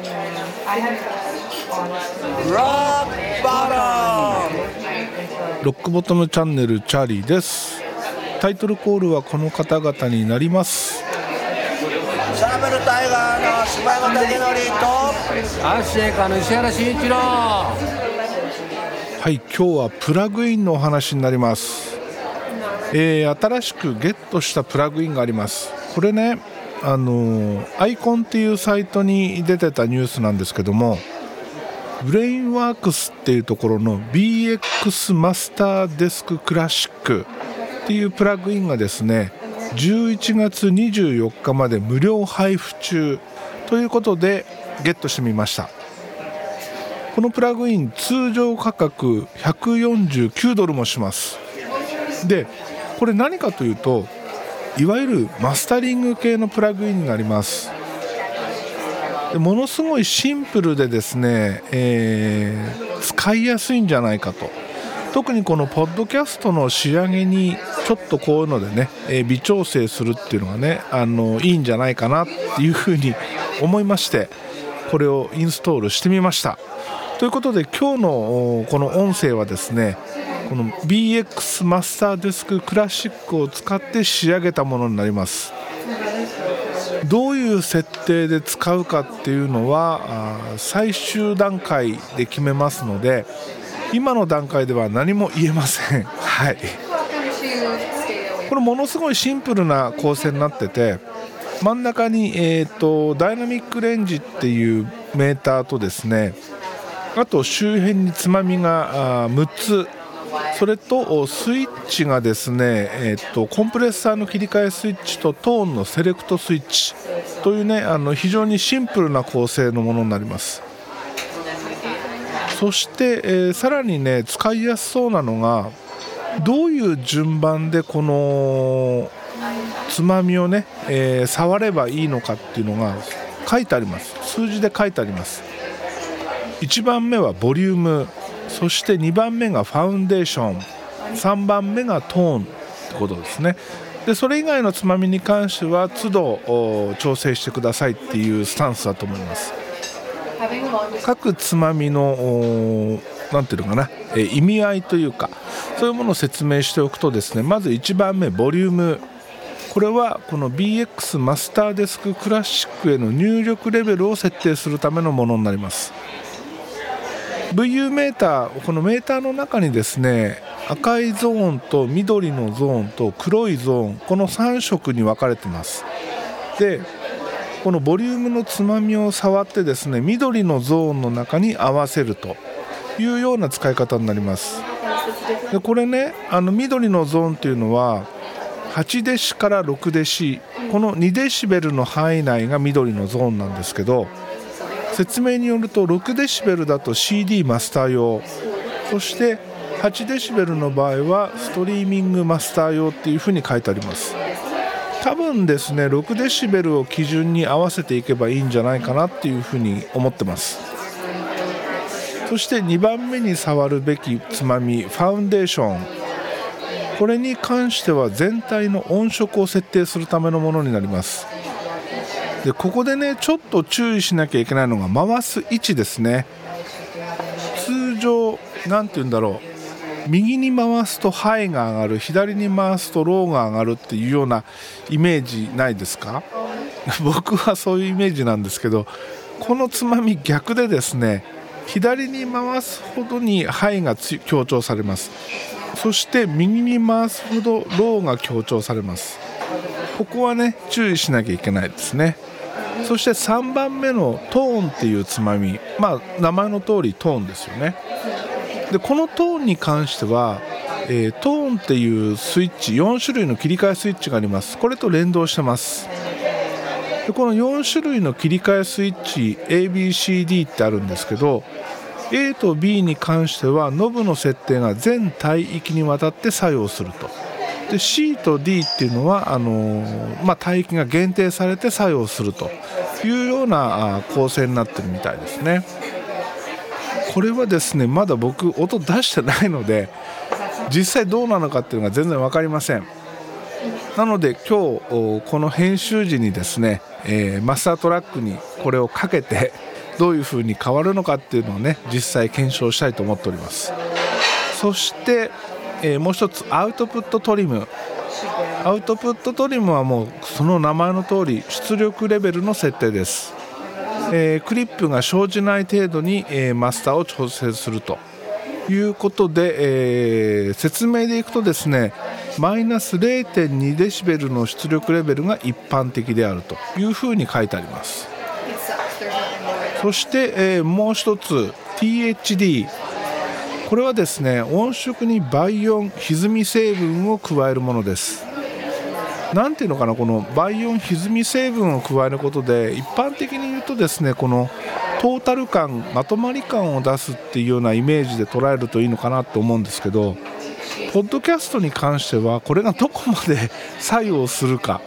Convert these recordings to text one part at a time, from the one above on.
ロックバトロックボトムチャンネルチャーリーです。タイトルコールはこの方々になります。シャベルタイガーの柴山武則とアッシェイカの石原慎一郎。はい今日はプラグインのお話になります。えー新しくゲットしたプラグインがあります。これねあのアイコンっていうサイトに出てたニュースなんですけども Brainworx っていうところの BX マスターデスククラシックっていうプラグインがですね11月24日まで無料配布中ということでゲットしてみました。このプラグイン通常価格149ドルもします。でこれ何かというといわゆるマスタリング系のプラグインになります。でものすごいシンプルでですね、えー使いやすいんじゃないかと。特にこのポッドキャストの仕上げにちょっとこういうのでね、えー微調整するっていうのがねあのいいんじゃないかなっていうふうに思いましてこれをインストールしてみました。ということで今日のこの音声はですねこの BX マスターデスククラシックを使って仕上げたものになります。どういう設定で使うかっていうのは最終段階で決めますので今の段階では何も言えません。はい。これものすごいシンプルな構成になってて真ん中に、えー、とダイナミックレンジっていうメーターとですねあと周辺につまみがあ6つそれとスイッチがですね、えー、とコンプレッサーの切り替えスイッチとトーンのセレクトスイッチというねあの非常にシンプルな構成のものになります。そして、えーさらにね使いやすそうなのがどういう順番でこのつまみをね、えー触ればいいのかっていうのが書いてあります。数字で書いてあります。1番目はボリューム。そして2番目がファウンデーション。3番目がトーン。ってことですね。でそれ以外のつまみに関しては都度調整してくださいっていうスタンスだと思います。各つまみのおなんていうのかな、え意味合いというかそういうものを説明しておくとですねまず1番目ボリューム。これはこの BX マスターデスククラシックへの入力レベルを設定するためのものになります。VU メーターこのメーターの中にですね赤いゾーンと緑のゾーンと黒いゾーンこの3色に分かれてます。でこのボリュームのつまみを触ってですね緑のゾーンの中に合わせるというような使い方になります。でこれねあの緑のゾーンというのは8デシから6デシこの2デシベルの範囲内が緑のゾーンなんですけど説明によると6デシベルだと CD マスター用。そして8デシベルの場合はストリーミングマスター用っていうふうに書いてあります。多分ですね6デシベルを基準に合わせていけばいいんじゃないかなっていうふうに思ってます。そして2番目に触るべきつまみファウンデーション。これに関しては全体の音色を設定するためのものになります。でここでねちょっと注意しなきゃいけないのが回す位置ですね。通常何て言うんだろう。右に回すとハイが上がる左に回すとローが上がるっていうようなイメージないですか？僕はそういうイメージなんですけどこのつまみ逆でですね左に回すほどにハイが強調されます。そして右に回すほどローが強調されます。ここはね注意しなきゃいけないですね。そして3番目のトーンっていうつまみまあ名前の通りトーンですよね。でこのトーンに関しては、えートーンっていうスイッチ4種類の切り替えスイッチがあります。これと連動してます。でこの4種類の切り替えスイッチ ABCD ってあるんですけど A と B に関してはノブの設定が全帯域にわたって作用すると。で C と D っていうのはあのまあ、帯域が限定されて作用するというような構成になってるみたいですね。これはですねまだ僕音出してないので実際どうなのかっていうのが全然分かりません。なので今日この編集時にですね、えーマスタートラックにこれをかけてどういう風に変わるのかっていうのをね実際検証したいと思っております。そして、えーもう一つアウトプットトリム。アウトプットトリムはもうその名前の通り出力レベルの設定です、えークリップが生じない程度に、えーマスターを調整すると。いうことで、えー説明でいくとですねマイナス0.2デシベルの出力レベルが一般的であると。いうふうに書いてあります。そして、えーもう一つ THD これはですね音色に倍音歪み成分を加えるものです。なんていうのかなこの倍音歪み成分を加えることで一般的に言うとですねこのトータル感まとまり感を出すっていうようなイメージで捉えるといいのかなと思うんですけどポッドキャストに関してはこれがどこまで 作用するか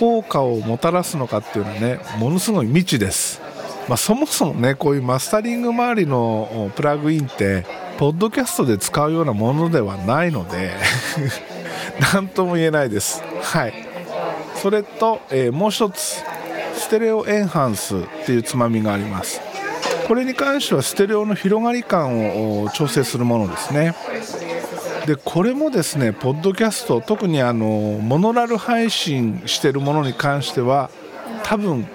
効果をもたらすのかっていうのはねものすごい未知です、まあ、そもそもねこういうマスタリング周りのプラグインってポッドキャストで使うようなものではないので 何とも言えないです。はい。それと、えーもう一つステレオエンハンスっていうつまみがあります。これに関してはステレオの広がり感を調整するものですね。でこれもですねポッドキャスト特にあのモノラル配信してるものに関しては多分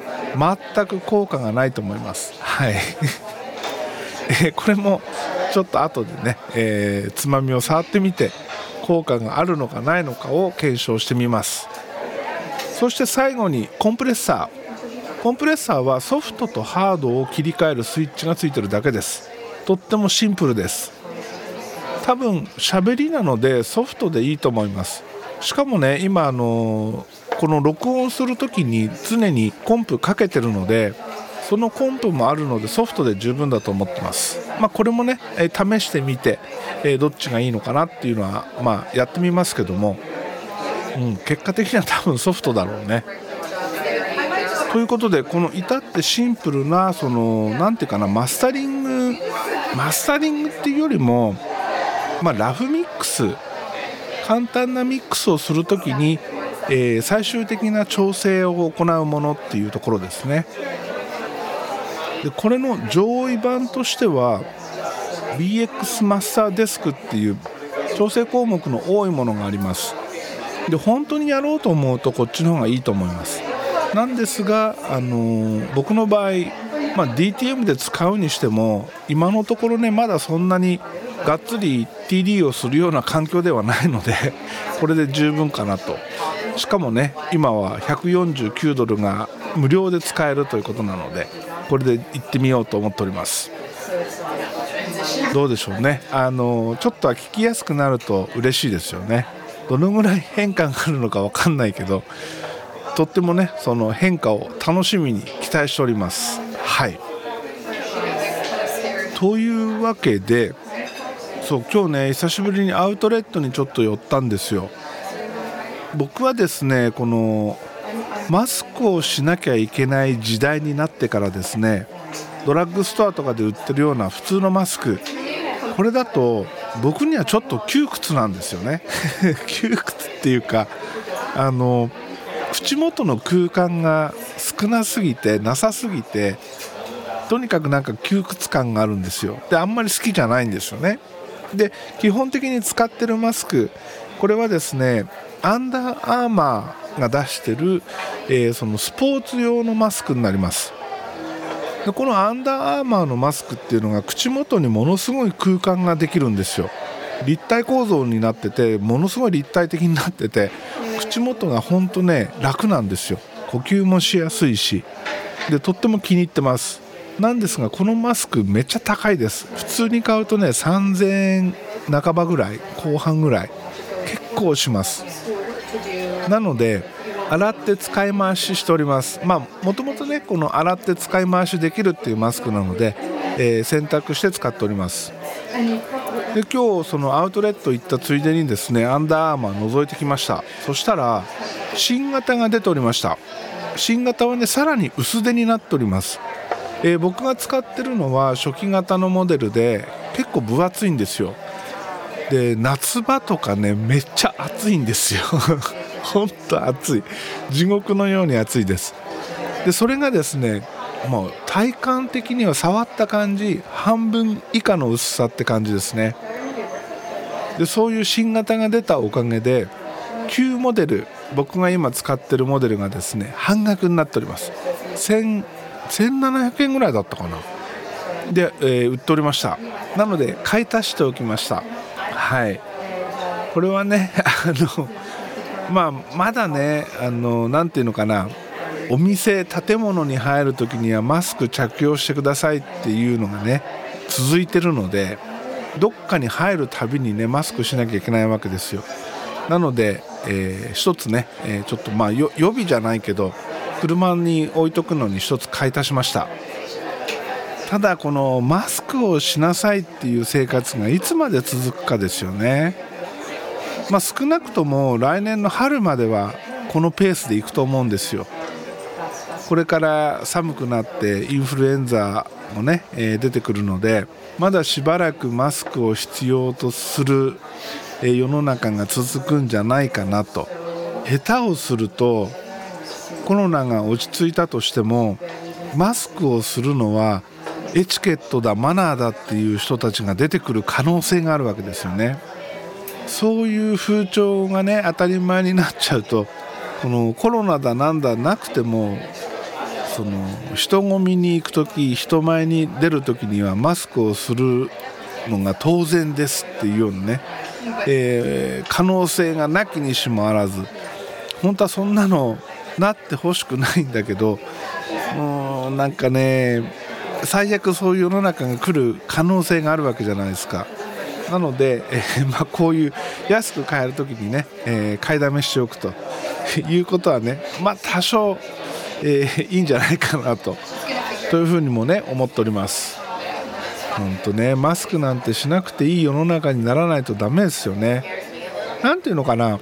全く効果がないと思います。はい。えーこれもちょっと後でね、えーつまみを触ってみて効果があるのかないのかを検証してみます。そして最後にコンプレッサー。コンプレッサーはソフトとハードを切り替えるスイッチがついてるだけです。とってもシンプルです。多分喋りなのでソフトでいいと思います。しかもね今あのこの録音する時に常にコンプかけてるのでそのコンプもあるのでソフトで十分だと思ってます。まあこれもね、試してみて、どっちがいいのかなっていうのはまあやってみますけども、うん、結果的には多分ソフトだろうね。ということでこの至ってシンプルなそのなんていうかなマスタリングマスタリングっていうよりもまあ、ラフミックス簡単なミックスをするときに、えー最終的な調整を行うものっていうところですね。でこれの上位版としては BX マスターデスクっていう調整項目の多いものがあります。で本当にやろうと思うとこっちの方がいいと思います。なんですが、あのー僕の場合、まあ、DTM で使うにしても今のところねまだそんなにがっつり TD をするような環境ではないので これで十分かなと。しかもね今は149ドルが無料で使えるということなので。これで行ってみようと思っております。どうでしょうね。あのちょっとは聞きやすくなると嬉しいですよね。どのぐらい変化があるのか分かんないけどとってもねその変化を楽しみに期待しております。はい。というわけでそう今日ね久しぶりにアウトレットにちょっと寄ったんですよ。僕はですねこのマスクをしなきゃいけない時代になってからですねドラッグストアとかで売ってるような普通のマスクこれだと僕にはちょっと窮屈なんですよね。窮屈っていうかあの口元の空間が少なすぎてなさすぎてとにかくなんか窮屈感があるんですよ。であんまり好きじゃないんですよね。で基本的に使ってるマスクこれはですねアンダーアーマーが出してる、えーそのスポーツ用のマスクになります。でこのアンダーアーマーのマスクっていうのが口元にものすごい空間ができるんですよ。立体構造になっててものすごい立体的になってて口元がほんとね楽なんですよ。呼吸もしやすいし。でとっても気に入ってます。なんですがこのマスクめっちゃ高いです。普通に買うとね3000円半ばぐらい後半ぐらい。構します。なので洗って使い回ししております。まあもともとねこの洗って使い回しできるっていうマスクなので、えー選択して使っております。で今日そのアウトレット行ったついでにですねアンダーアーマー覗いてきました。そしたら新型が出ておりました。新型はねさらに薄手になっております、えー僕が使ってるのは初期型のモデルで結構分厚いんですよ。で夏場とかねめっちゃ暑いんですよ。ほんと暑い。地獄のように暑いです。でそれがですねもう体感的には触った感じ半分以下の薄さって感じですね。でそういう新型が出たおかげで旧モデル僕が今使ってるモデルがですね半額になっております。1700円ぐらいだったかな。で、えー、売っておりました。なので買い足しておきました。はい。これはね あのまあまだねあのなんていうのかな。お店建物に入る時にはマスク着用してくださいっていうのがね続いてるのでどっかに入るたびにねマスクしなきゃいけないわけですよ。なので、えー、一つね、えー、ちょっとまあ予備じゃないけど車に置いとくのに一つ買い足しました。ただこのマスクをしなさいっていう生活がいつまで続くかですよね。まあ、少なくとも来年の春まではこのペースでいくと思うんですよ。これから寒くなってインフルエンザもね、えー、出てくるのでまだしばらくマスクを必要とする、え、世の中が続くんじゃないかなと。下手をするとコロナが落ち着いたとしてもマスクをするのはエチケットだマナーだっていう人たちが出てくる可能性があるわけですよね。そういう風潮がね当たり前になっちゃうとこのコロナだなんだなくてもその人混みに行く時人前に出る時にはマスクをするのが当然ですっていうようなね、えー、可能性がなきにしもあらず。本当はそんなのなってほしくないんだけどもうなんかね最悪そういう世の中が来る可能性があるわけじゃないですか。なので、えー、まあ、こういう安く買える時にね、えー、買いだめしておくと いうことはね、まあ、多少、えー、いいんじゃないかなとというふうにもね思っております。本当ねマスクなんてしなくていい世の中にならないとダメですよね。なんていうのかな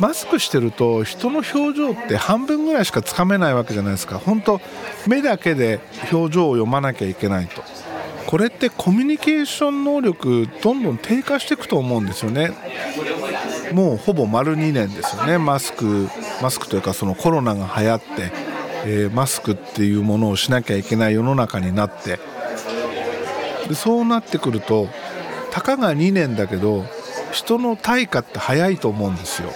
マスクしてると人の表情って半分ぐらいしかつかめないわけじゃないですか。本当目だけで表情を読まなきゃいけないと。これってコミュニケーション能力どんどん低下していくと思うんですよね。もうほぼ丸2年ですよね。マスクマスクというかそのコロナが流行って、えー、マスクっていうものをしなきゃいけない世の中になって。でそうなってくるとたかが2年だけど人の対価って早いと思うんですよ。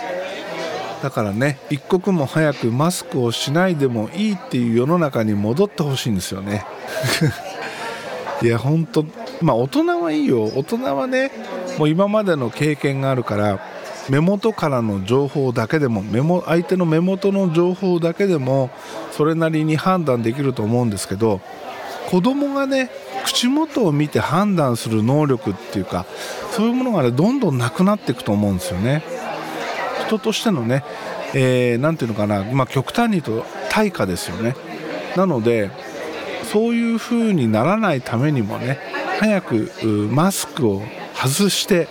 だからね一刻も早くマスクをしないでもいいっていう世の中に戻ってほしいんですよね。いや本当まあ大人はいいよ。大人はねもう今までの経験があるから目元からの情報だけでも目も相手の目元の情報だけでもそれなりに判断できると思うんですけど子供がね口元を見て判断する能力っていうかそういうものがねどんどんなくなっていくと思うんですよね。人としてのね、えー、ていうのかな、まあ、極端に言うと対価ですよねなのでそういう風にならないためにもね早くマスクを外して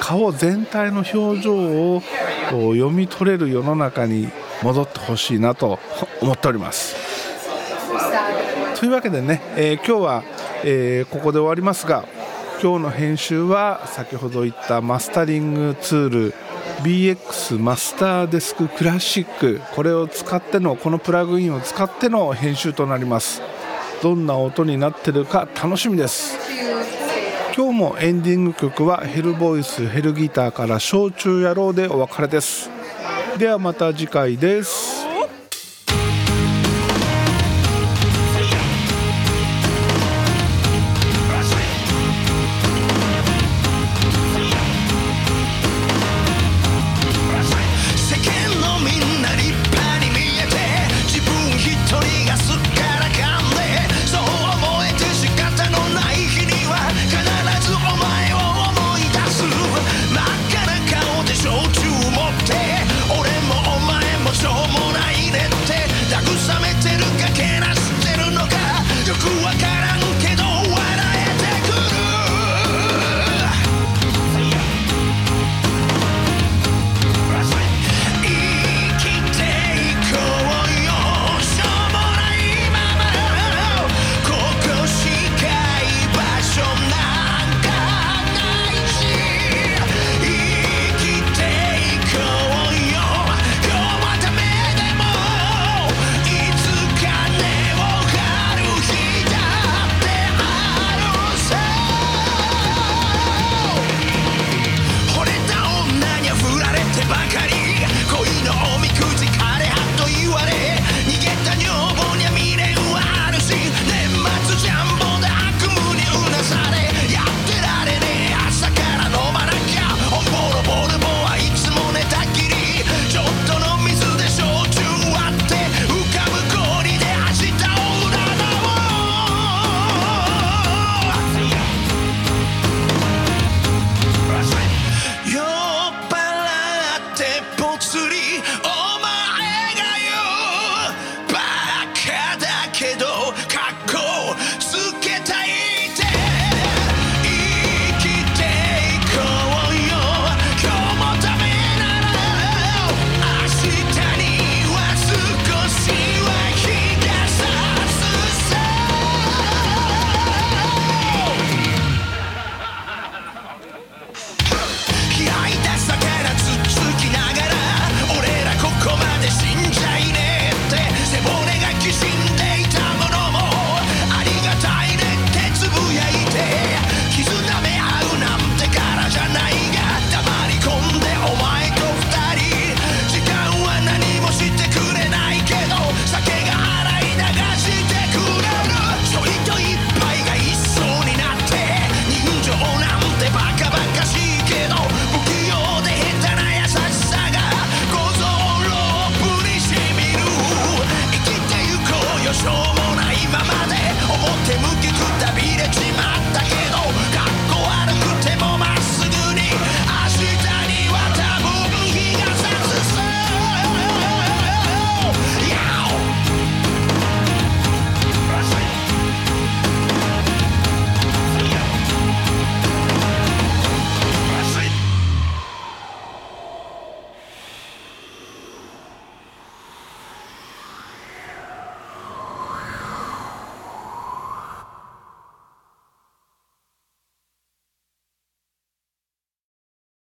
顔全体の表情を読み取れる世の中に戻ってほしいなと思っております。というわけでね、えー、今日は、えー、ここで終わりますが今日の編集は先ほど言ったマスタリングツール BX マスターデスククラシック。これを使ってのこのプラグインを使っての編集となります。どんな音になってるか楽しみです。今日もエンディング曲はヘルボイスヘルギターから「焼酎野郎」でお別れです。ではまた次回です。